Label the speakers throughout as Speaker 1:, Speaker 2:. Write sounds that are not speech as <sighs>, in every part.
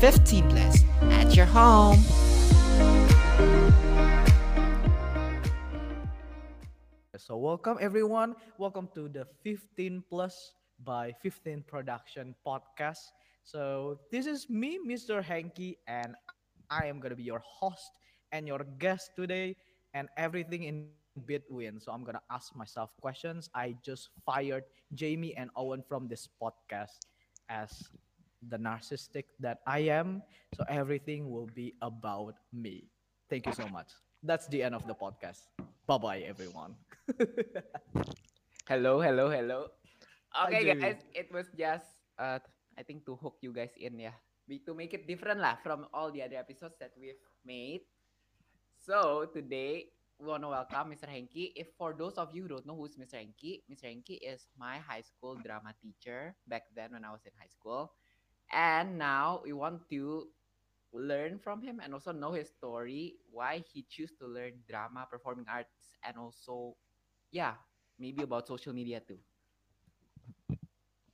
Speaker 1: 15 plus at your home.
Speaker 2: So welcome everyone. Welcome to the 15 plus by 15 production podcast. So this is me, Mr. Hanky, and I am gonna be your host and your guest today and everything in between. So I'm gonna ask myself questions. I just fired Jamie and Owen from this podcast as the narcissistic that I am. So everything will be about me. Thank you so much. That's the end of the podcast. Bye bye, everyone. <laughs>
Speaker 3: Hello, hello, hello. Okay, guys, it was just uh, I think to hook you guys in, yeah, to make it different lah from all the other episodes that we've made. So today we wanna welcome Mr. Henky. If for those of you who don't know who's Mr. Henky, Mr. Henky is my high school drama teacher back then when I was in high school, and now we want to learn from him and also know his story, why he choose to learn drama, performing arts, and also, yeah, maybe about social media too.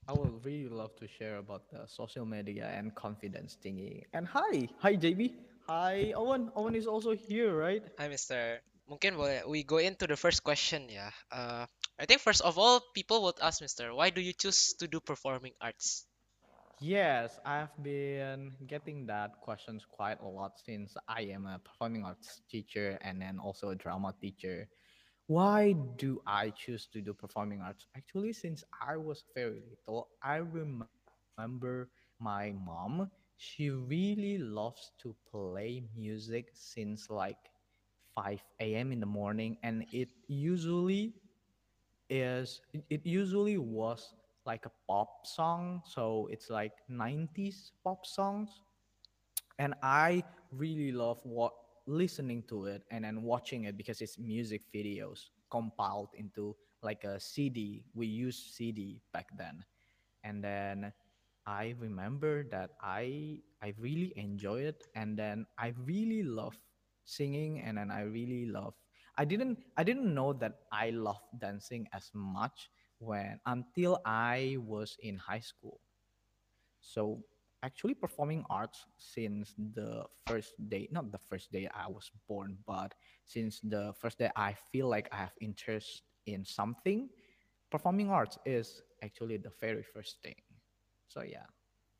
Speaker 2: I would really love to share about the social media and confidence thingy. And hi, hi JB. Hi Owen. Owen is also here, right?
Speaker 4: Hi, Mr. Mungkin boleh we go into the first question ya. Uh, I think first of all, people would ask Mr. Why do you choose to do performing arts?
Speaker 2: Yes, I've been getting that questions quite a lot since I am a performing arts teacher and then also a drama teacher. Why do I choose to do performing arts? Actually, since I was very little, I remember my mom. She really loves to play music since like 5 a.m. in the morning, and it usually is it, it usually was like a pop song so it's like 90s pop songs. And i really love what listening to it and then watching it because it's music videos compiled into like a cd we used cd back then. And then i remember that i i really enjoy it and then i really love singing and then i really love i didn't i didn't know that i love dancing as much when until i was in high school. So actually performing arts since the first day not the first day i was born but since the first day i feel like i have interest in something performing arts is actually the very first thing. So yeah.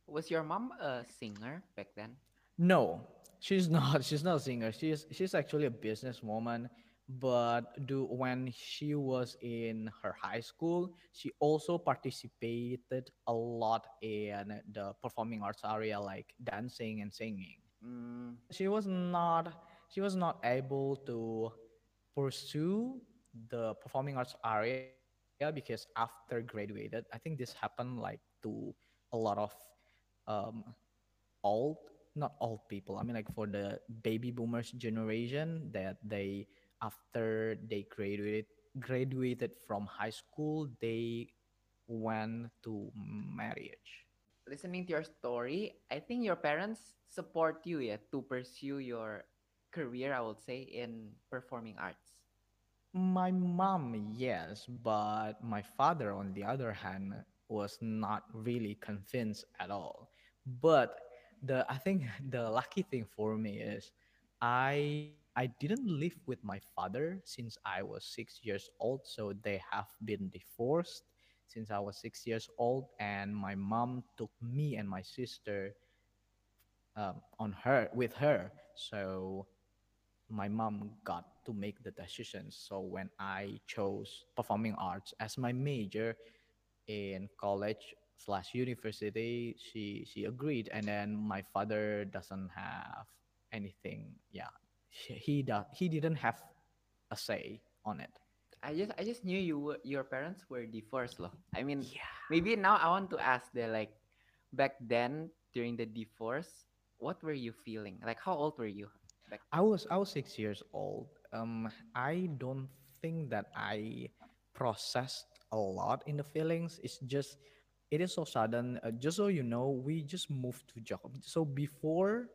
Speaker 3: Was your mom a singer back then?
Speaker 2: no she's <laughs> not she's not a singer. She's she's actually a businesswoman but do when she was in her high school she also participated a lot in the performing arts area like dancing and singing.
Speaker 3: Mm,
Speaker 2: she was not she was not able to pursue the performing arts area because after graduated i think this happened like to a lot of um old not old people i mean like for the baby boomers generation that they after they graduated graduated from high school they went to marriage
Speaker 3: listening to your story, I think your parents support you yeah, to pursue your career, I would say, in performing arts.
Speaker 2: My mom, yes, but my father, on the other hand, was not really convinced at all. But the I think <laughs> the lucky thing for me is I I didn't live with my father since I was six years old, so they have been divorced since I was six years old, and my mom took me and my sister um, on her with her. So my mom got to make the decisions. So when I chose performing arts as my major in college slash university, she she agreed, and then my father doesn't have anything. Yeah, he he, he didn't have a say on it.
Speaker 3: I just I just knew you were, your parents were divorced loh. I mean, yeah. maybe now I want to ask the like back then during the divorce, what were you feeling? Like how old were you? Back
Speaker 2: I was I was six years old. Um, I don't think that I processed a lot in the feelings. It's just it is so sudden. Uh, just so you know, we just moved to Jakarta. So before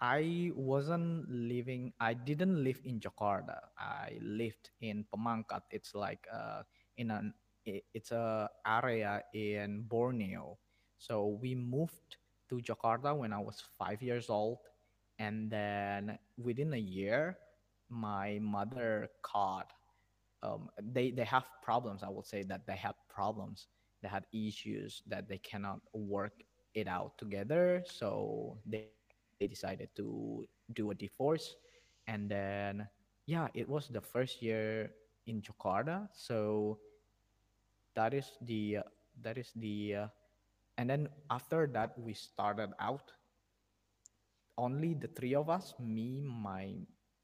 Speaker 2: I wasn't living. I didn't live in Jakarta. I lived in Pemangkat. It's like uh in an it's a area in Borneo. So we moved to Jakarta when I was five years old, and then within a year, my mother caught. Um, they they have problems. I would say that they had problems. They had issues that they cannot work it out together. So they decided to do a divorce, and then yeah, it was the first year in Jakarta. So that is the uh, that is the uh, and then after that we started out. Only the three of us me my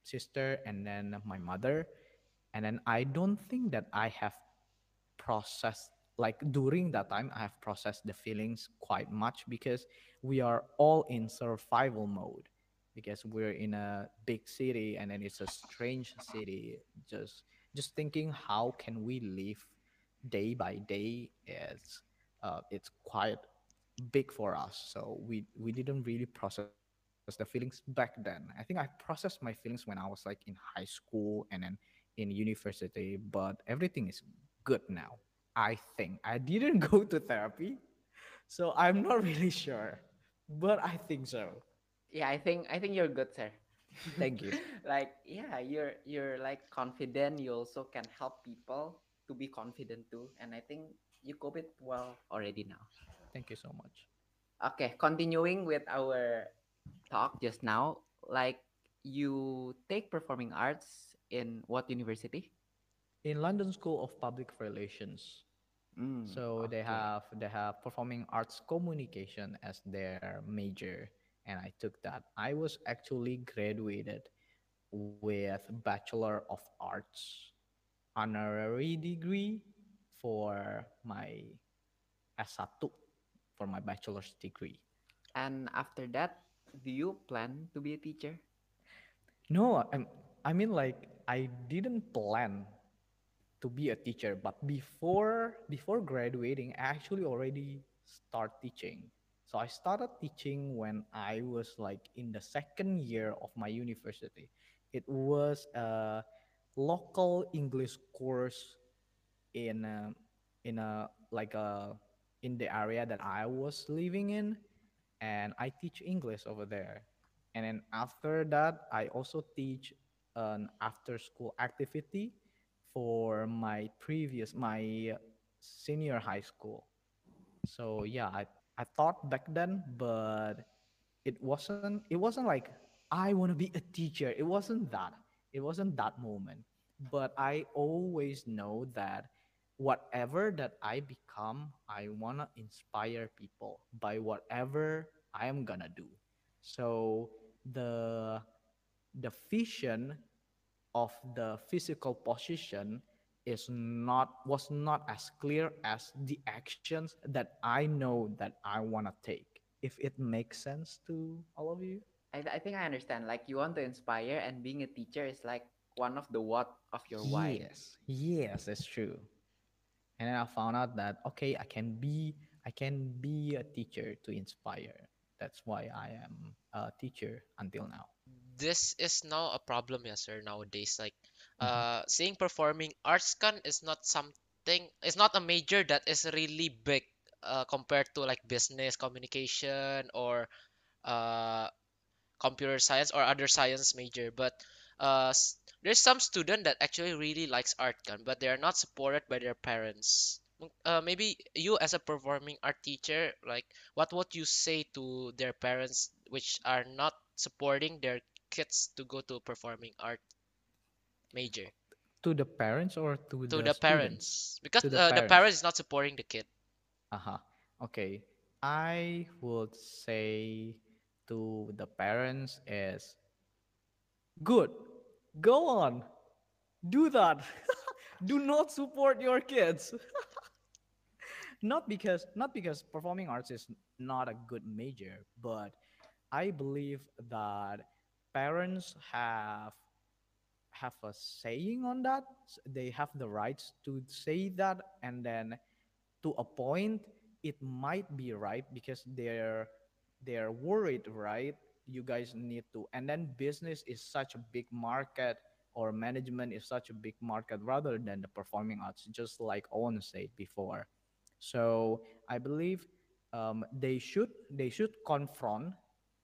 Speaker 2: sister and then my mother. And then i don't think that i have processed like during that time i have processed the feelings quite much because we are all in survival mode. Because we're in a big city and then it's a strange city just just thinking how can we live day by day is uh, it's quite big for us. So we we didn't really process the feelings back then. I think i processed my feelings when i was like in high school and then in university but everything is good now i think i didn't <laughs> go to therapy so i'm not really sure but i think so
Speaker 3: Yeah, I think I think you're good, sir. <laughs>
Speaker 2: thank you <laughs>
Speaker 3: like yeah, you're you're like confident. You also can help people to be confident too, and I think you cope it well already now.
Speaker 2: thank you so much
Speaker 3: Okay, continuing with our talk just now, like you take performing arts in what university?
Speaker 2: in london school of public relations
Speaker 3: Mm,
Speaker 2: So they have they have performing arts communication as their major, and I took that. I was actually graduated with Bachelor of Arts honorary degree for my S1 for my bachelor's degree.
Speaker 3: And after that, do you plan to be a teacher?
Speaker 2: No, I'm, I mean like I didn't plan to be a teacher, but before before graduating, I actually already start teaching. So I started teaching when I was like in the second year of my university. It was a local English course in a, in a like a in the area that I was living in, and I teach English over there. And then after that, I also teach an after school activity for my previous my senior high school. So yeah, I I thought back then, but it wasn't it wasn't like I want to be a teacher. It wasn't that. It wasn't that moment. But I always know that whatever that I become, I want to inspire people by whatever I am going to do. So the the vision of the physical position is not was not as clear as the actions that I know that I want to take. If it makes sense to all of you.
Speaker 3: I, I think I understand. Like you want to inspire, and being a teacher is like one of the what of your why.
Speaker 2: Yes, yes, that's true. And then I found out that okay, I can be I can be a teacher to inspire. That's why I am a teacher until now.
Speaker 4: This is now a problem, yes, sir, nowadays. Like,
Speaker 2: Mhm.
Speaker 4: uh, seeing performing arts can is not something, it's not a major that is really big, uh, compared to like business, communication, or uh, computer science or other science major. But uh, s- there's some student that actually really likes art can, but they are not supported by their parents. Uh, maybe you as a performing art teacher, like what would you say to their parents which are not supporting their kids to go to performing art major?
Speaker 2: To the parents or to
Speaker 4: To
Speaker 2: the
Speaker 4: the parents, because
Speaker 2: To the
Speaker 4: uh, the
Speaker 2: parents.
Speaker 4: parents is not supporting the kid.
Speaker 2: Uh-huh. Okay. I would say to the parents is good. Go on. Do that. <laughs> Do not support your kids. <laughs> not because not because performing arts is not a good major, but I believe that parents have have a saying on that. They have the rights to say that, and then to a point, it might be right because they're they're worried, right? You guys need to, and then business is such a big market, or management is such a big market rather than the performing arts, just like Owen said before. So I believe um, they should they should confront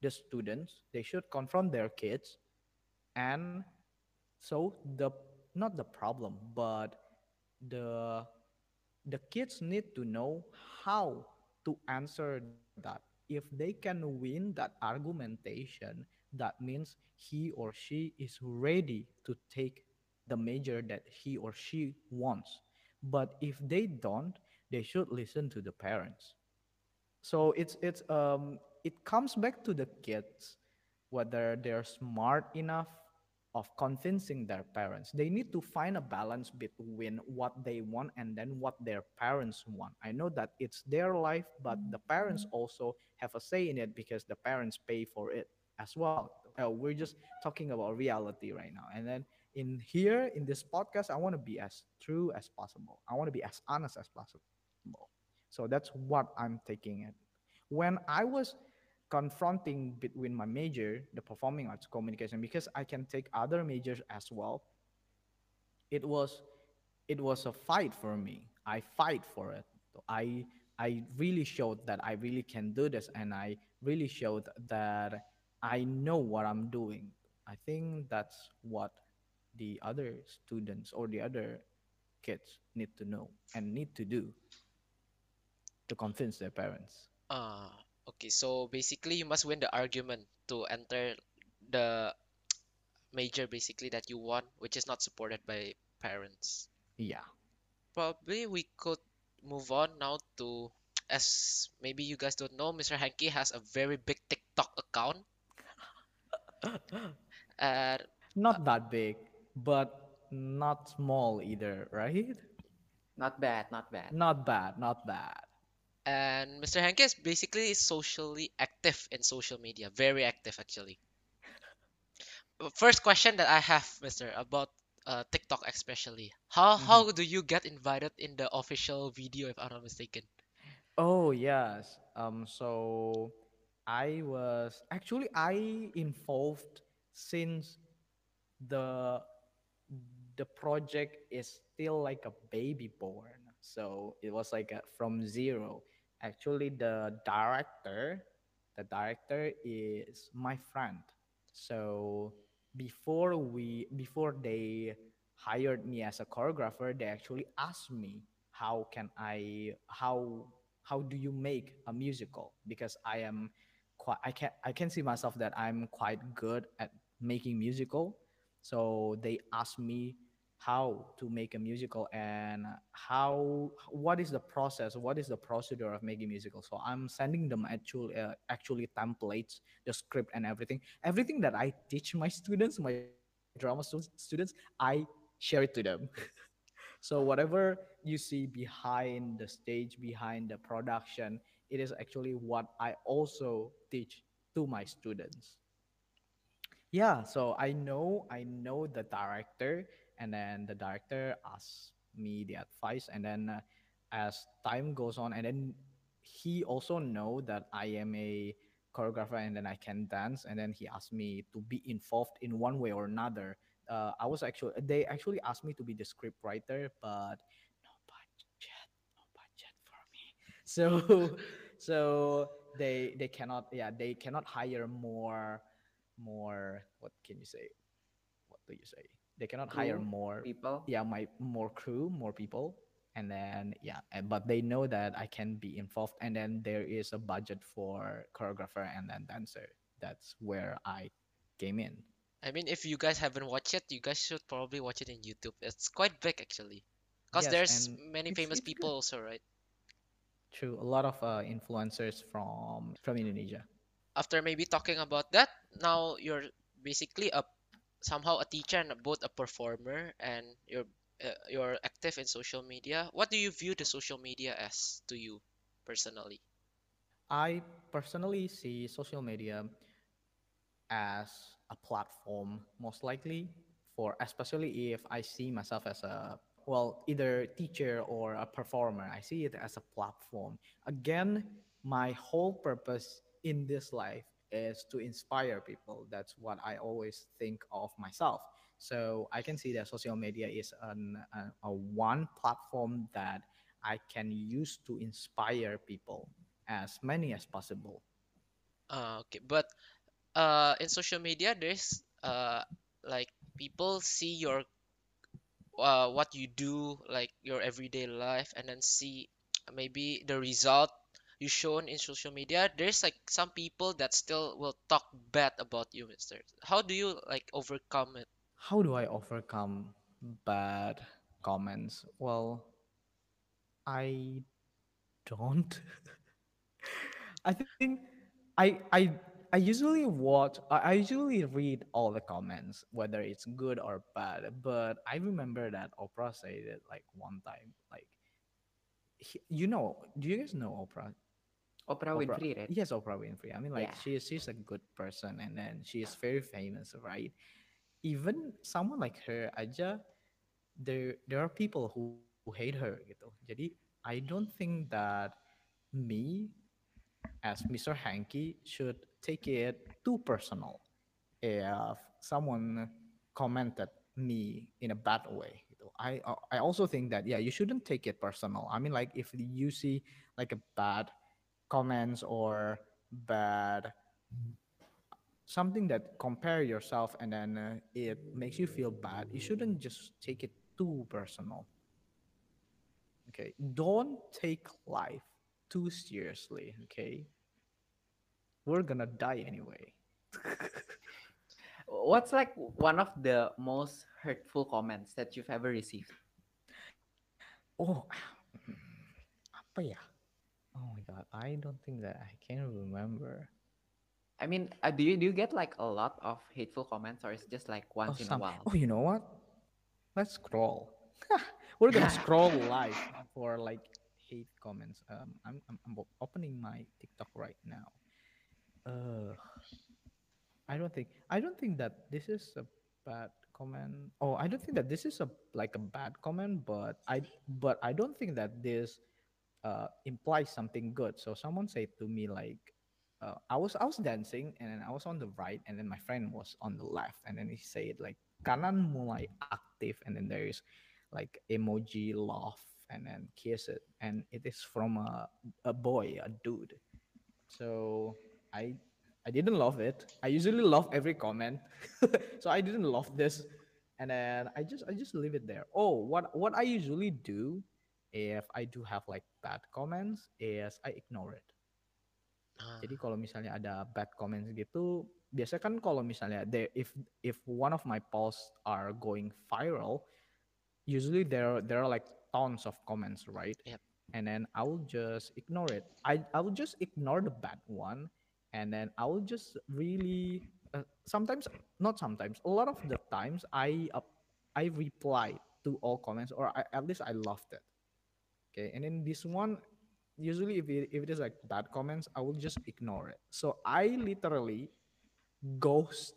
Speaker 2: the students they should confront their kids. And so the not the problem but the the kids need to know how to answer that. If they can win that argumentation that means he or she is ready to take the major that he or she wants. But if they don't they should listen to the parents. So it's it's um it comes back to the kids whether they're smart enough of convincing their parents. They need to find a balance between what they want and then what their parents want. I know that it's their life but the parents also have a say in it because the parents pay for it as well. Uh, we're just talking about reality right now. And then in here in this podcast i want to be as true as possible. I want to be as honest as possible. So that's what i'm taking it when I was confronting between my major, the performing arts communication, because I can take other majors as well, it was it was a fight for me. I fight for it. I I really showed that I really can do this and I really showed that I know what I'm doing. I think that's what the other students or the other kids need to know and need to do to convince their parents.
Speaker 4: Ah, okay. So basically, you must win the argument to enter the <tsk> major basically that you want, which is not supported by parents.
Speaker 2: Yeah.
Speaker 4: Probably we could move on now to, <tsk> as maybe you guys don't know, Mr. Hanky has a very big TikTok account. <laughs> And
Speaker 2: Not uh, that big, but not small either, right?
Speaker 3: Not bad, not bad.
Speaker 2: Not bad, not bad.
Speaker 4: And Mr. Hanky is basically socially active in social media, very active actually. First question that I have, Mr. about uh, TikTok especially. How
Speaker 2: Mhm.
Speaker 4: how do you get invited in the official video if I'm not mistaken?
Speaker 2: Oh, yes. Um, so I was actually I involved since the the project is still like a baby born. So it was like a, from zero. Actually, the director, the director is my friend. So before we before they hired me as a choreographer, they actually asked me how can I how how do you make a musical because I am quite I can I can see myself that I'm quite good at making musical so they asked me how to make a musical and how what is the process what is the procedure of making musical so i'm sending them actually uh, actually templates the script and everything. Everything that i teach my students my drama stu- students i share it to them. <laughs> So whatever you see behind the stage behind the production it is actually what i also teach to my students. Yeah, so I know I know the director, and then the director asks me the advice, and then uh, as time goes on, and then he also know that I am a choreographer, and then I can dance, and then he asked me to be involved in one way or another. Uh, I was actually they actually asked me to be the script writer, but no budget, no budget for me. <laughs> So so they they cannot yeah they cannot hire more more what can you say what do you say they cannot hire more
Speaker 3: people.
Speaker 2: yeah my more crew more people and then yeah and, but they know that i can be involved and then there is a budget for choreographer and then dancer that's where i came in
Speaker 4: I mean, if you guys haven't watched it, you guys should probably watch it in YouTube. It's quite big actually. Because
Speaker 2: yes
Speaker 4: there's many
Speaker 2: it's,
Speaker 4: famous
Speaker 2: it's
Speaker 4: people
Speaker 2: good
Speaker 4: also, right?
Speaker 2: true a lot of uh, influencers from from indonesia
Speaker 4: After maybe talking about that, now you're basically a somehow a teacher and both a performer and you're uh, you're active in social media. What do you view the social media as to you personally?
Speaker 2: i personally see social media as a platform most likely for especially if i see myself as a well either teacher or a performer i see it as a platform again my whole purpose in this life is to inspire people. That's what i always think of myself. So i can see that social media is an, a, a one platform that i can use to inspire people as many as possible.
Speaker 4: Uh, okay, but uh, in social media, there's uh, like people see your uh, what you do, like your everyday life, and then see maybe the result you shown in social media. There's like some people that still will talk bad about you, Mister. How do you like overcome it?
Speaker 2: How do I overcome bad comments? Well, I don't. <laughs> I think I I I usually watch I usually read all the comments, whether it's good or bad. But I remember that Oprah said it like one time, like he, you know, do you guys know Oprah?
Speaker 3: Oprah
Speaker 2: Oprah,
Speaker 3: Winfrey, right?
Speaker 2: yes, Oprah Winfrey. I mean, like
Speaker 3: Yeah.
Speaker 2: she is she's a good person, and then she is very famous, right? Even someone like her aja, there there are people who, who hate her gitu. Jadi I don't think that me as Mr. Hanky should take it too personal if someone commented me in a bad way. I I also think that yeah, you shouldn't take it personal. I mean, like if you see like a bad comments or bad something that compare yourself and then uh, it makes you feel bad, you shouldn't just take it too personal. Okay, don't take life too seriously. Okay, we're gonna die anyway. <laughs>
Speaker 3: What's like one of the most hurtful comments that you've ever received?
Speaker 2: Oh, <sighs> apa ya? Oh god, I don't think that I can remember.
Speaker 3: I mean, uh, do you do you get like a lot of hateful comments, or is it just like
Speaker 2: Oh,
Speaker 3: once in a while?
Speaker 2: Oh, you know what? Let's scroll. <laughs> We're gonna <laughs> scroll live for like hate comments. Um, I'm I'm, I'm opening my TikTok right now. Uh, I don't think I don't think that this is a bad comment. Oh, I don't think that this is a like a bad comment, but I but I don't think that this uh implies something good. So someone said to me like uh, I was I was dancing and then I was on the right and then my friend was on the left. And then he said like kanan mulai aktif. And then there is like emoji love and then kiss it. And it is from a, a boy a dude. So I I didn't love it. I usually love every comment. <laughs> So I didn't love this. And then I just I just leave it there. Oh what what I usually do if I do have like bad comments is I ignore it
Speaker 4: Ah,
Speaker 2: jadi kalau misalnya ada bad comments gitu, biasanya kan kalau misalnya there if if one of my posts are going viral, usually there there are like tons of comments, right?
Speaker 4: Yep.
Speaker 2: And then I will just ignore it. I I will just ignore the bad one, and then I will just really uh, sometimes not sometimes a lot of the times I up I reply to all comments or I, at least I loved it. Okay, and then this one usually if it, if it is like bad comments i will just ignore it. So i literally ghost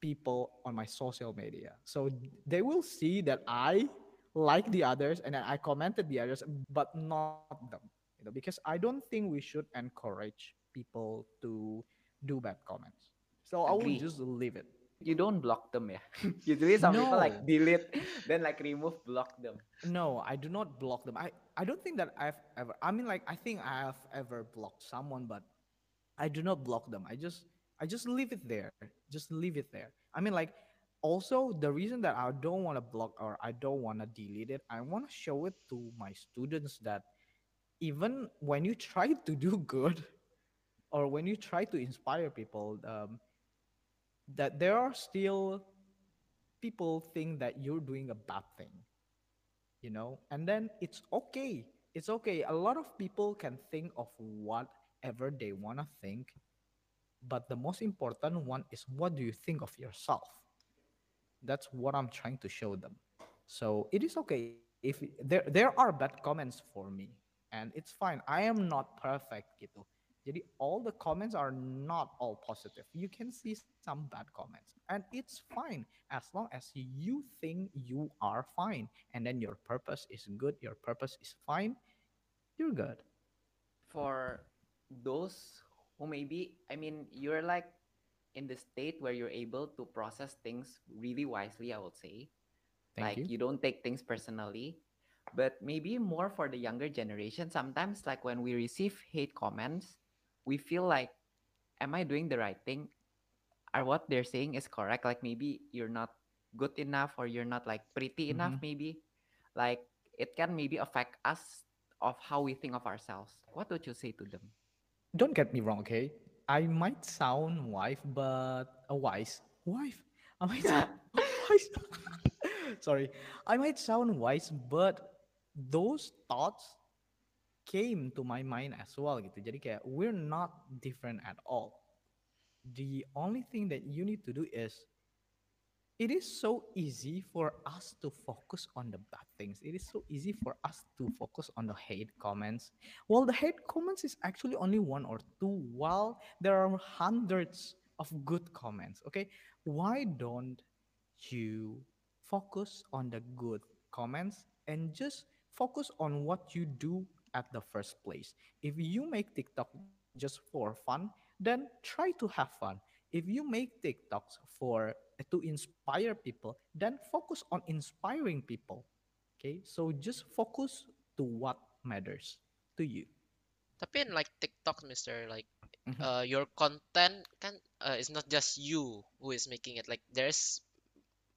Speaker 2: people on my social media. So they will see that i like the others and then i commented the others but not them you know because i don't think we should encourage people to do bad comments. So i will just leave it
Speaker 3: You don't block them, yeah. <laughs> Usually some people like delete, then like remove, block them.
Speaker 2: No, I do not block them. I, I don't think that I've ever I mean like I think I have ever blocked someone, but I do not block them. I just I just leave it there. Just leave it there. I mean like also the reason that I don't want to block or I don't want to delete it, I want to show it to my students that even when you try to do good or when you try to inspire people, um, that there are still people think that you're doing a bad thing you know? And then it's okay. It's okay. A lot of people can think of whatever they want to think but the most important one is what do you think of yourself? That's what i'm trying to show them. So it is okay. If there there are bad comments for me and it's fine. I am not perfect gitu jadi all the comments are not all positive you can see some bad comments and it's fine as long as you think you are fine and then your purpose is good your purpose is fine you're good
Speaker 3: For those who maybe, I mean, you're like in the state where you're able to process things really wisely, I would say.
Speaker 2: thank
Speaker 3: like
Speaker 2: you
Speaker 3: you don't take things personally. but maybe more for the younger generation. Sometimes, like when we receive hate comments, we feel like, am I doing the right thing? Are what they're saying is correct? Like maybe you're not good enough or you're not like pretty enough,
Speaker 2: hmm
Speaker 3: maybe. Like it can maybe affect us of how we think of ourselves. What would you say to them?
Speaker 2: Don't get me wrong, okay? I might sound wife, but a wise wife. I might sound <laughs> wise. <laughs> Sorry, I might sound wise, but those thoughts came to my mind as well gitu. Jadi kayak we're not different at all. The only thing that you need to do is it is so easy for us to focus on the bad things. It is so easy for us to focus on the hate comments. Well, the hate comments is actually only one or two, while there are hundreds of good comments. Okay, why don't you focus on the good comments and just focus on what you do at the first place? If you make TikTok just for fun, then try to have fun. If you make TikToks for to inspire people, then focus on inspiring people. Okay, so just focus to what matters to you.
Speaker 4: Tapi in like TikTok, Mister, like
Speaker 2: Mhm.
Speaker 4: uh, your content can uh, is not just you who is making it. Like there's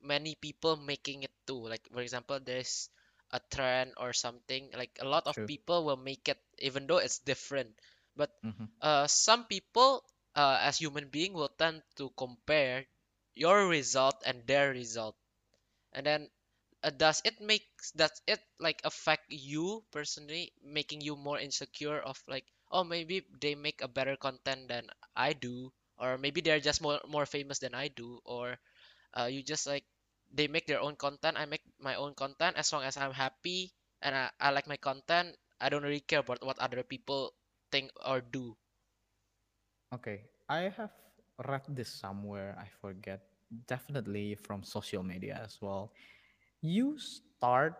Speaker 4: many people making it too. Like for example, there's a trend or something. Like a lot of
Speaker 2: True.
Speaker 4: people will make it, even though it's different. But
Speaker 2: Mhm.
Speaker 4: uh, some people, uh, as human being, will tend to compare your result and their result, and then uh, does it makes does it like affect you personally, making you more insecure of like, oh, maybe they make a better content than I do, or maybe they're just more more famous than I do, or uh, you just like they make their own content, I make my own content. As long as I'm happy and I, I like my content, I don't really care about what other people think or do.
Speaker 2: Okay, I have read this somewhere. I forget. Definitely from social media as well. You start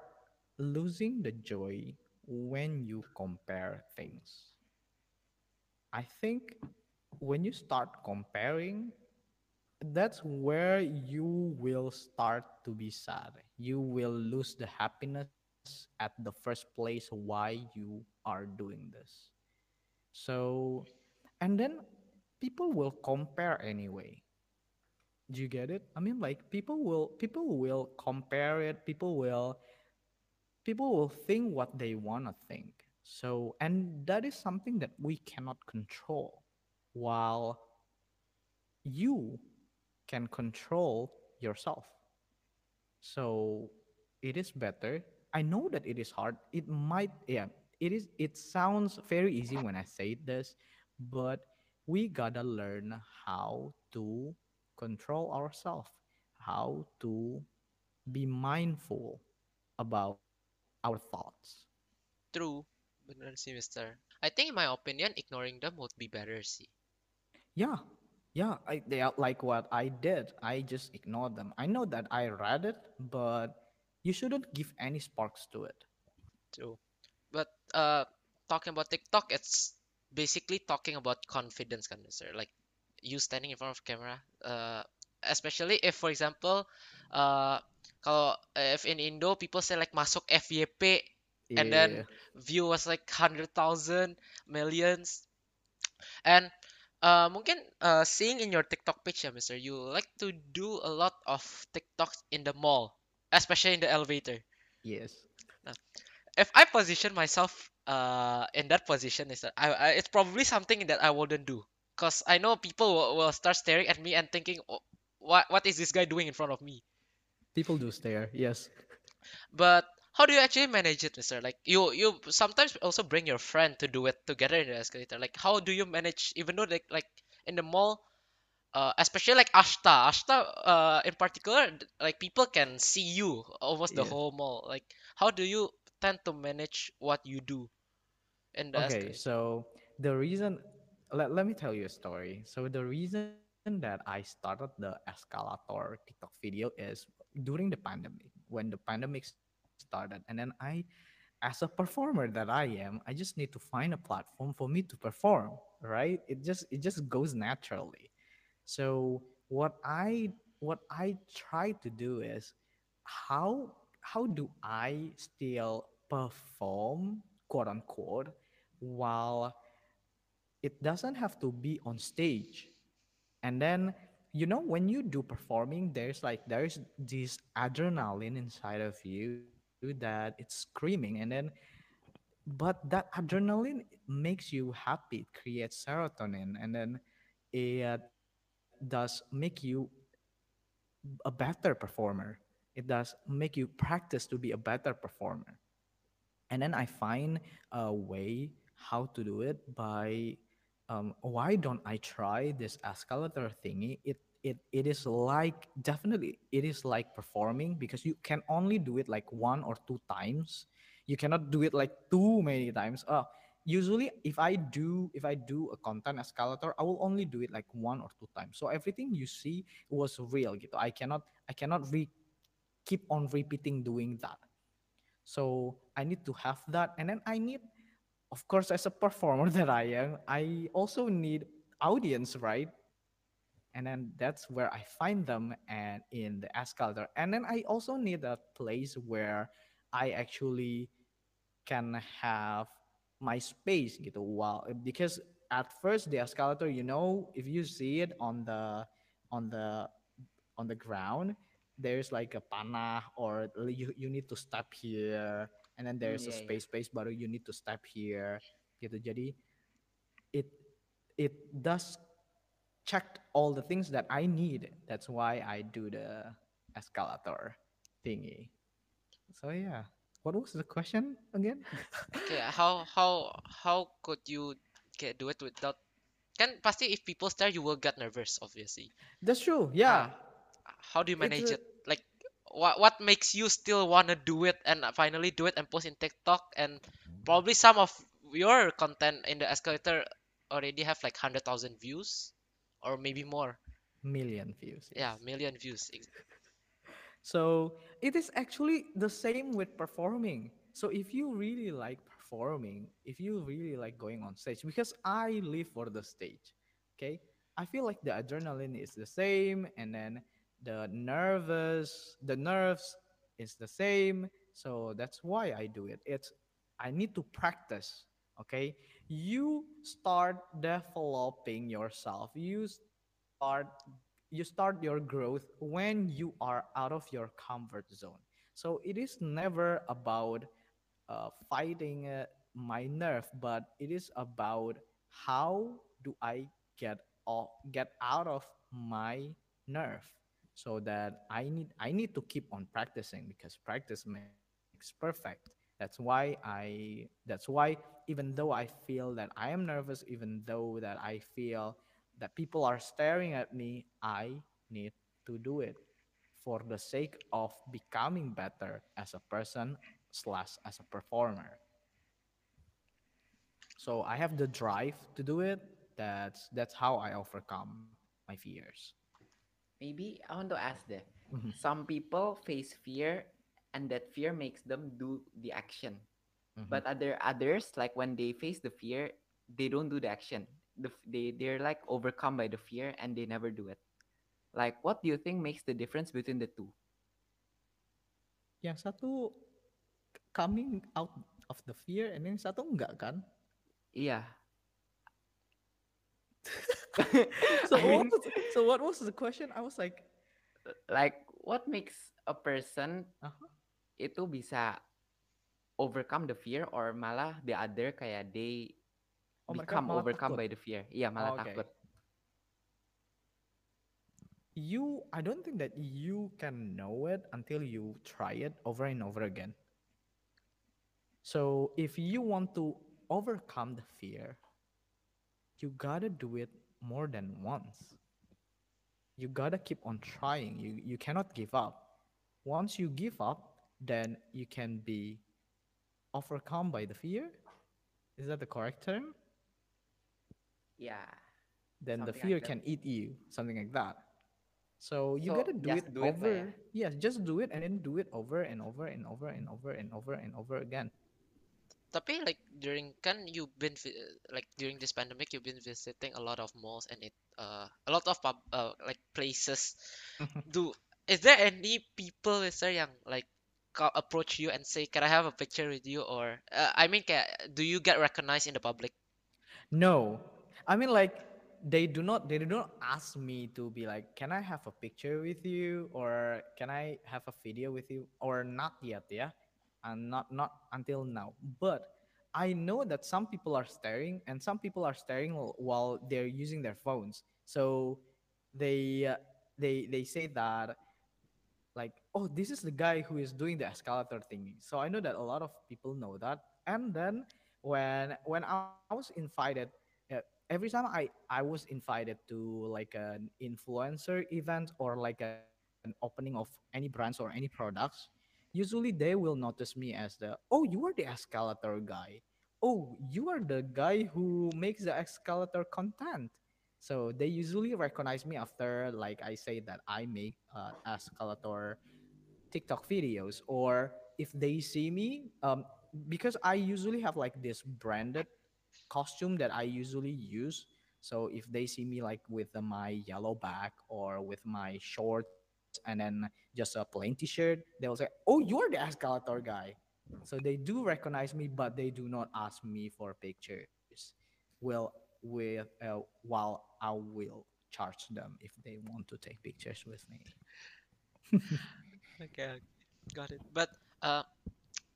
Speaker 2: losing the joy when you compare things. I think when you start comparing, that's where you will start to be sad. You will lose the happiness at the first place why you are doing this. So, and then people will compare anyway. Do you get it? I mean, like people will people will compare it. People will people will think what they want to think. So, and that is something that we cannot control. While you can control yourself. So it is better. I know that it is hard. It might, yeah, it is. It sounds very easy when I say this, but we gotta learn how to control ourselves, how to be mindful about our thoughts.
Speaker 4: True. Bener sih, Mister. I think in my opinion, ignoring them would be better sih.
Speaker 2: Yeah, yeah, I they are like what I did. I just ignored them. I know that I read it, but you shouldn't give any sparks to it.
Speaker 4: True. But uh, talking about TikTok, it's basically talking about confidence kan, Mister. Like you standing in front of camera. Uh, especially if, for example, uh, kalau if in Indo people say like masuk FYP and then view was like hundred thousand millions and uh, mungkin uh, seeing in your TikTok page ya Mister you like to do a lot of TikToks in the mall especially in the elevator
Speaker 2: Yes.
Speaker 4: Nah, if I position myself uh in that position is that I, I it's probably something that I wouldn't do because I know people will, will start staring at me and thinking "Oh, what what is this guy doing in front of me
Speaker 2: People do stare. Yes.
Speaker 4: But how do you actually manage it, Mister? Like you you sometimes also bring your friend to do it together in the escalator. Like how do you manage even though like like in the mall, uh, especially like Ashta, Ashta uh in particular, like people can see you almost the
Speaker 2: Yes.
Speaker 4: whole mall. Like how do you tend to manage what you do in the
Speaker 2: Okay,
Speaker 4: escalator?
Speaker 2: so the reason let, let me tell you a story. So the reason that I started the escalator TikTok video is during the pandemic. When the pandemic started and then I as a performer that I am, I just need to find a platform for me to perform, right? It just it just goes naturally. So what I what I try to do is how how do I still perform, quote unquote, while it doesn't have to be on stage. And then, you know, when you do performing, there's like, there's this adrenaline inside of you that it's screaming. And then, but that adrenaline makes you happy. It creates serotonin. And then it does make you a better performer. It does make you practice to be a better performer. And then I find a way how to do it by um, why don't I try this escalator thingy? It it it is like definitely it is like performing because you can only do it like one or two times. You cannot do it like too many times. Uh, usually if I do if I do a content escalator, I will only do it like one or two times. So everything you see was real gitu. I cannot I cannot re- keep on repeating doing that. So I need to have that, and then I need of course as a performer <laughs> that i am i also need audience right and then that's where i find them and in the escalator and then i also need a place where i actually can have my space gitu while because at first the escalator you know if you see it on the on the on the ground there's like a panah or you, you need to step here and then
Speaker 3: Mm,
Speaker 2: there's a
Speaker 3: yeah, yeah.
Speaker 2: space space baru you need to step here gitu jadi it it does check all the things that I need. That's why I do the escalator thingy. So yeah. What was the question again? <laughs>
Speaker 4: Okay, how how how could you get do it without kan pasti if people stare you will get nervous obviously.
Speaker 2: that's true yeah.
Speaker 4: Um, how do you manage it? Like what what makes you still wanna do it and finally do it and post in TikTok? And probably some of your content in the escalator already have like hundred thousand views or maybe more.
Speaker 2: million views
Speaker 4: Yeah, million views.
Speaker 2: So it is actually the same with performing. So if you really like performing, if you really like going on stage, because I live for the stage, okay? I feel like the adrenaline is the same, and then the nervous, the nerves is the same. So that's why I do it. It's I need to practice. Okay, you start developing yourself. You start you start your growth when you are out of your comfort zone. So it is never about uh, fighting uh, my nerve, but it is about how do I get off, get out of my nerve, so that I need I need to keep on practicing because practice makes perfect. That's why I that's why even though I feel that I am nervous, even though that I feel that people are staring at me, I need to do it for the sake of becoming better as a person slash as a performer. So I have the drive to do it. That's that's how I overcome my fears.
Speaker 3: Maybe I want to ask that.
Speaker 2: Mhm.
Speaker 3: Some people face fear and that fear makes them do the action.
Speaker 2: Mhm.
Speaker 3: But other others, like when they face the fear, they don't do the action. The, they they're like overcome by the fear and they never do it. Like what do you think makes the difference between the two?
Speaker 2: Yang satu coming out of the fear, and yang satu enggak kan?
Speaker 3: Yeah. <laughs>
Speaker 2: So
Speaker 3: I
Speaker 2: what
Speaker 3: mean,
Speaker 2: was, so what was the question? I was like,
Speaker 3: like what makes a person
Speaker 2: uh-huh.
Speaker 3: Itu bisa overcome the fear or malah the other kayak they
Speaker 2: oh
Speaker 3: become overcome
Speaker 2: takut.
Speaker 3: by the fear. Iya, malah
Speaker 2: Oh, okay.
Speaker 3: takut.
Speaker 2: You, I don't think that you can know it until you try it over and over again. So if you want to overcome the fear, you gotta do it more than once. You gotta keep on trying. You you cannot give up. Once you give up, then you can be overcome by the fear. Is that the correct term?
Speaker 3: Yeah.
Speaker 2: then the
Speaker 3: Something like
Speaker 2: fear
Speaker 3: that.
Speaker 2: can eat you, something like that. So you
Speaker 3: So,
Speaker 2: gotta do it
Speaker 3: do it lah
Speaker 2: over.
Speaker 3: ya.
Speaker 2: Yes, just do it and then do it over and over and over and over and over and over again.
Speaker 4: Tapi like during kan you've been like during this pandemic you've been visiting a lot of malls and it uh a lot of pub uh like places. <laughs> Do is there any people is there yang like co- approach you and say, "Can I have a picture with you?" Or uh, I mean, ca do you get recognized in the public?
Speaker 2: No, I mean like they do not they do not ask me to be like, can I have a picture with you or can I have a video with you or not yet, yeah, and not not until now. But I know that some people are staring and some people are staring while they're using their phones. So they uh, they they say that like oh this is the guy who is doing the escalator thingy. So i know that a lot of people know that. And then when when i was invited uh, every time i i was invited to like an influencer event or like an opening of any brands or any products usually they will notice me as the oh you are the escalator guy. Oh you are the guy who makes the escalator content so they usually recognize me after like I say that I make uh, escalator TikTok videos or if they see me um because I usually have like this branded costume that I usually use. So if they see me like with uh, my yellow bag or with my shorts and then just a plain t-shirt, they will say, "Oh, you're the escalator guy." So they do recognize me, but they do not ask me for pictures. Well, with uh, while I will charge them if they want to take pictures with me.
Speaker 4: Okay, <laughs> okay, got it. But uh,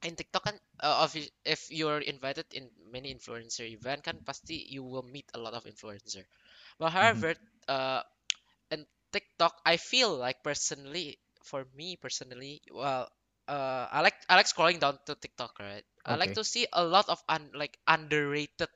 Speaker 4: in TikTok kan, uh, if you're invited in many influencer event kan, pasti you will meet a lot of influencer. But
Speaker 2: Mhm.
Speaker 4: however, uh, in TikTok, I feel like personally, for me personally, well, uh, I like I like scrolling down to TikTok, right? I like to see a lot of un like underrated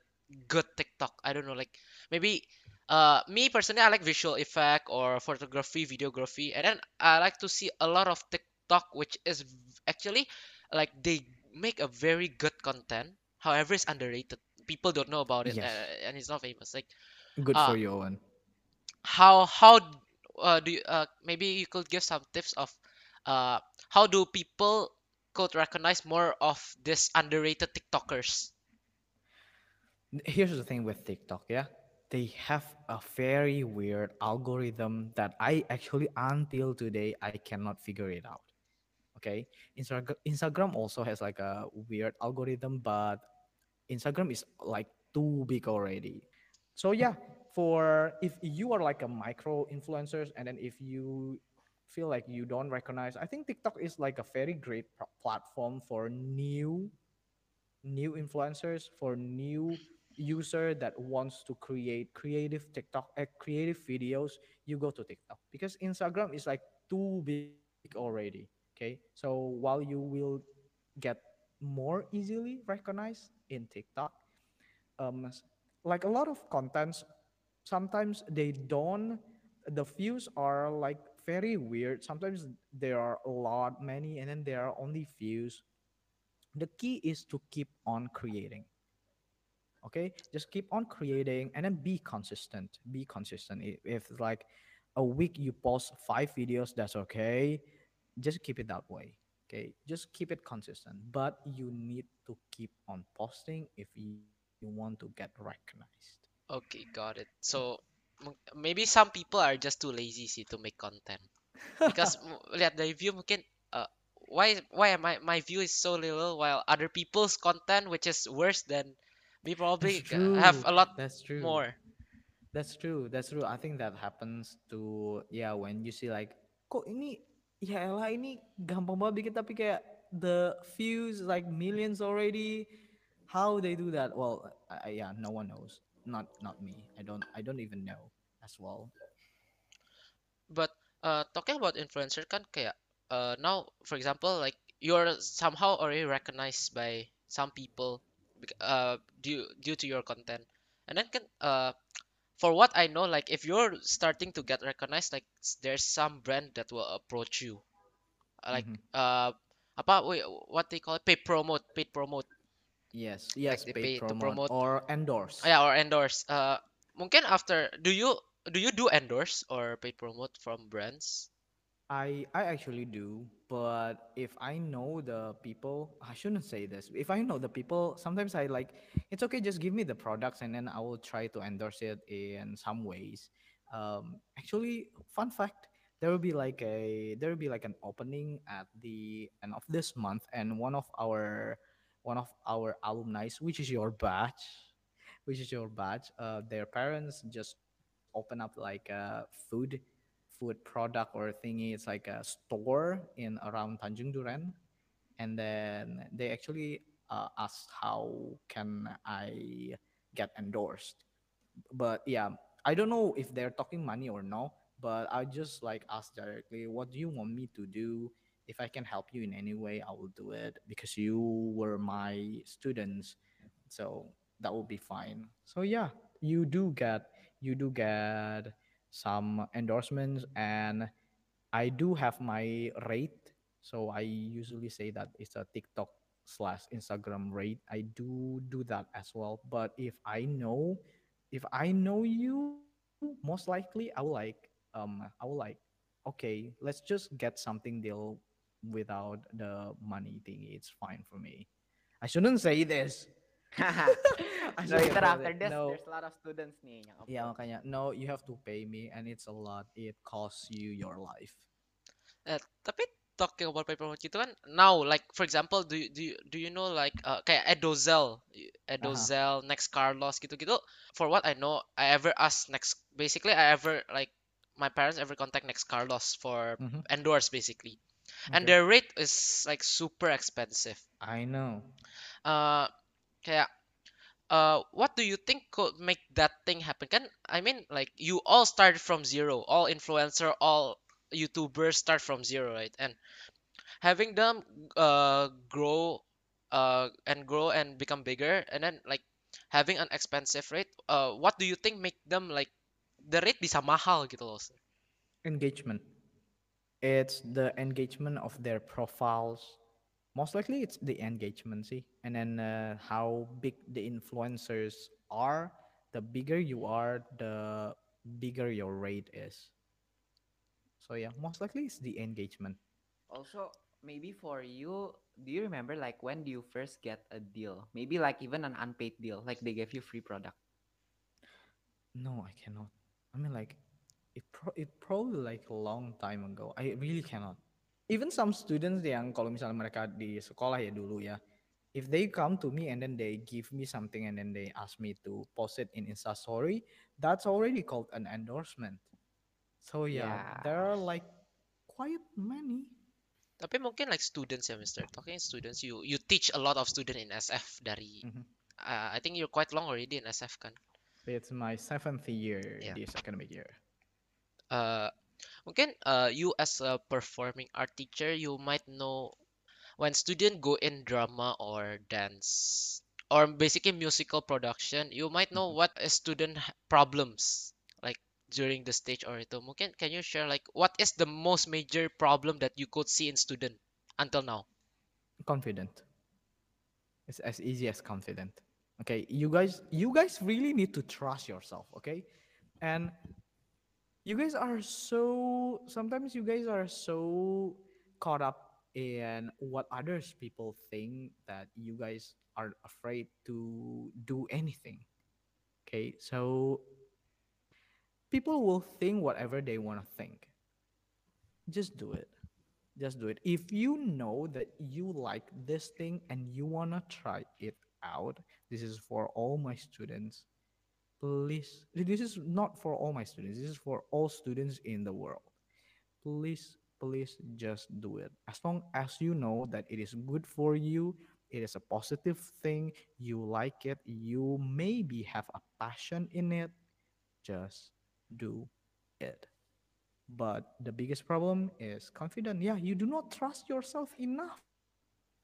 Speaker 4: good TikTok. I don't know, like maybe uh me personally, I like visual effect or photography, videography, and then I like to see a lot of TikTok which is actually like they make a very good content. However, it's underrated. People don't know about it,
Speaker 2: Yes.
Speaker 4: uh, and it's not famous. Like
Speaker 2: Good for
Speaker 4: uh
Speaker 2: you, Owen.
Speaker 4: how how uh, do you uh, maybe you could give some tips of uh how do people could recognize more of this underrated TikTokers?
Speaker 2: Here's the thing with TikTok, yeah. They have a very weird algorithm that I actually until today I cannot figure it out. Okay. Instagram Instagram also has like a weird algorithm, but Instagram is like too big already. So yeah, for if you are like a micro influencers and then if you feel like you don't recognize, I think TikTok is like a very great pl- platform for new new influencers for new user that wants to create creative TikTok uh, creative videos, you go to TikTok because Instagram is like too big already. Okay, so while you will get more easily recognized in TikTok, um, like a lot of contents, sometimes they don't. The views are like very weird. Sometimes there are a lot, many, and then there are only views the key is to keep on creating okay? Just keep on creating and then be consistent. Be consistent. If like a week you post five videos that's okay. Just keep it that way okay? Just keep it consistent. But you need to keep on posting if you you want to get recognized.
Speaker 4: Okay, got it. So maybe some people are just too lazy sih to make content. Because <laughs> lihat dari view mungkin uh, why why am I my view is so little while other people's content which is worse than
Speaker 2: that's
Speaker 4: probably have a lot
Speaker 2: that's true
Speaker 4: more.
Speaker 2: That's true. That's true. I think that happens to yeah when you see like kok ini ya elah ini gampang banget bikin tapi kayak the views like millions already. How they do that? Well, yeah, no one knows. Not not me. I don't I don't even know as well.
Speaker 4: But uh, talking about influencer kan kayak uh, now for example like you're somehow already recognized by some people uh, due due to your content. And then kan uh, for what I know like if you're starting to get recognized like there's some brand that will approach you uh, like
Speaker 2: Mhm.
Speaker 4: uh apa wait, what they call it paid promote paid promote
Speaker 2: Yes, yes,
Speaker 4: they
Speaker 2: paid
Speaker 4: pay to
Speaker 2: promote
Speaker 4: promote
Speaker 2: or endorse.
Speaker 4: yeah or endorse uh mungkin after do you do you do endorse or paid promote from brands
Speaker 2: I I actually do, but if I know the people, I shouldn't say this. If I know the people, sometimes I like it's okay. Just give me the products, and then I will try to endorse it in some ways. Um, actually, fun fact: there will be like a there will be like an opening at the end of this month, and one of our one of our alumni, which is your batch, which is your batch, uh, their parents just open up like a food food product or thingy. It's like a store in around Tanjung Duren, and then they actually uh, asked how can I get endorsed. But yeah, I don't know if they're talking money or no. But I just like ask directly, what do you want me to do? If I can help you in any way, I will do it because you were my students so that will be fine so yeah you do get you do get some endorsements and i do have my rate. So i usually say that it's a tiktok slash instagram rate. I do do that as well. But if i know if i know you most likely i will like um i will like okay let's just get something deal without the money thing. it's fine for me. I shouldn't say this <laughs> I
Speaker 3: so
Speaker 2: should
Speaker 3: later after
Speaker 2: it.
Speaker 3: this,
Speaker 2: No.
Speaker 3: there's a lot of students nih yang
Speaker 2: Yeah, makanya no, you have to pay me and it's a lot. It costs you your life.
Speaker 4: Eh, tapi talking about pay promote gitu kan now like for example do you, do you, do you know like uh, kayak Edozel y- Edozel Nex Carlos gitu-gitu for what I know I ever ask next basically I ever like my parents ever contact Nex Carlos for
Speaker 2: Mhm.
Speaker 4: endorse basically and their rate is like super expensive
Speaker 2: I know.
Speaker 4: uh kayak uh what do you think could make that thing happen kan I mean like you all started from zero all influencer all YouTubers start from zero right and having them uh grow uh and grow and become bigger and then like having an expensive rate uh what do you think make them like the rate bisa mahal gitu loh?
Speaker 2: Engagement. It's the engagement of their profiles. Most likely, it's the engagement, see, and then uh, how big the influencers are. The bigger you are, the bigger your rate is. So yeah, most likely it's the engagement.
Speaker 3: Also, maybe for you, do you remember like when do you first get a deal? Maybe like even an unpaid deal, like they gave you free product.
Speaker 2: No, I cannot. I mean, like, it pro- it probably like a long time ago. I really cannot. Even some students yang kalau misalnya mereka di sekolah ya dulu ya, if they come to me and then they give me something and then they ask me to post it in Insta Story, that's already called an endorsement. So yeah, there
Speaker 3: Yeah.
Speaker 2: are like quite many.
Speaker 4: tapi mungkin like students ya Mister talking students you you teach a lot of student in SF dari
Speaker 2: Mhm.
Speaker 4: uh, I think you're quite long already in SF kan
Speaker 2: It's my seventh year
Speaker 4: Yeah.
Speaker 2: this academic year.
Speaker 4: uh mungkin uh you as a performing art teacher you might know when students go in drama or dance or basically musical production you might know
Speaker 2: Mhm.
Speaker 4: what a student problems like during the stage or itu mungkin can you share like what is the most major problem that you could see in student until now?
Speaker 2: Confident. It's as easy as confident. Okay you guys you guys really need to trust yourself okay? And you guys are so sometimes you guys are so caught up in what others people think that you guys are afraid to do anything okay? So people will think whatever they want to think. Just do it. Just do it. If you know that you like this thing and you want to try it out this is for all my students please this is not for all my students this is for all students in the world please please just do it as long as you know that it is good for you it is a positive thing you like it you maybe have a passion in it just do it but the biggest problem is confidence. Yeah, you do not trust yourself enough.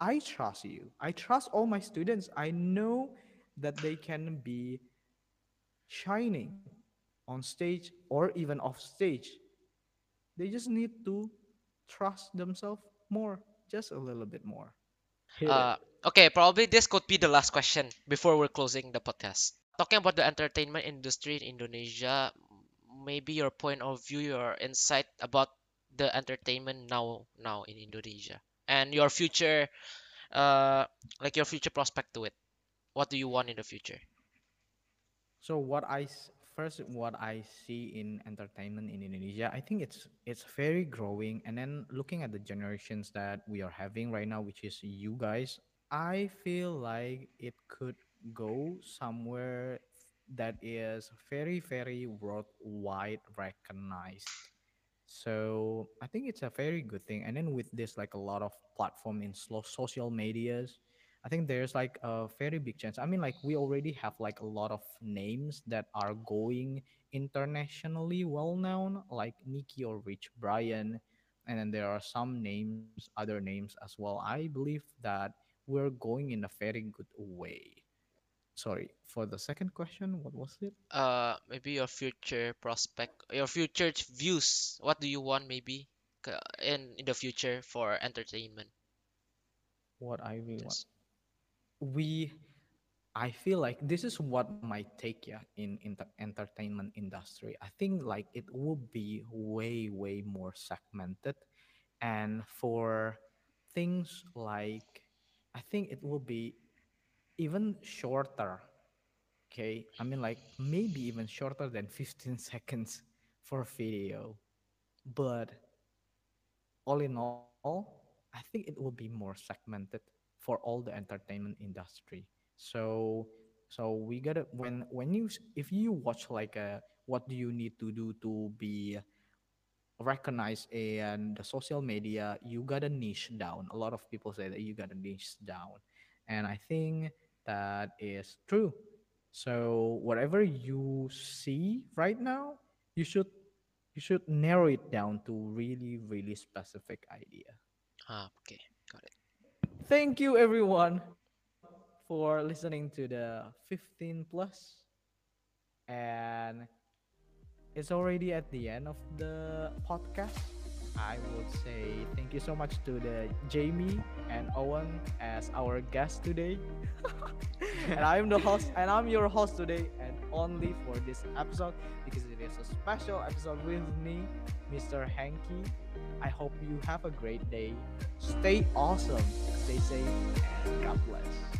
Speaker 2: I trust you. I trust all my students. I know that they can be shining on stage or even off stage. They just need to trust themselves more, just a little bit more.
Speaker 4: Uh, okay, probably this could be the last question before we're closing the podcast. Talking about the entertainment industry in Indonesia, maybe your point of view, your insight about the entertainment now now in Indonesia and your future, uh, like your future prospect to it. What do you want in the future?
Speaker 2: So what I s- first what I see in entertainment in Indonesia, I think it's it's very growing. And then looking at the generations that we are having right now, which is you guys, I feel like it could go somewhere that is very very worldwide recognized so i think it's a very good thing and then with this like a lot of platform in social medias i think there's like a very big chance i mean like we already have like a lot of names that are going internationally well known like Nicki or rich brian and then there are some names other names as well i believe that we're going in a very good way sorry for the second question what was it
Speaker 4: Uh, maybe your future prospect, your future views. What do you want maybe in in the future for entertainment?
Speaker 2: what i really want
Speaker 4: Yes.
Speaker 2: We I feel like this is what my take yeah in in the entertainment industry. I think like it will be way way more segmented, and for things like I think it will be even shorter. Okay, I mean like maybe even shorter than 15 <laughs> seconds for video, but all in all, I think it will be more segmented for all the entertainment industry. So so we gotta when when you if you watch like a what do you need to do to be recognized in the social media, you gotta niche down. A lot of people say that you gotta niche down, and I think that is true. So whatever you see right now, you should you should narrow it down to really really specific idea.
Speaker 4: Ah, okay.
Speaker 2: Thank you everyone for listening to the 15 plus and it's already at the end of the podcast. I would say thank you so much to the Jamie and Owen as our guest today. <laughs> and I'm the host and I'm your host today and only for this episode because it is a special episode with me, Mr. Hanky. I hope you have a great day. Stay awesome, stay safe, and God bless.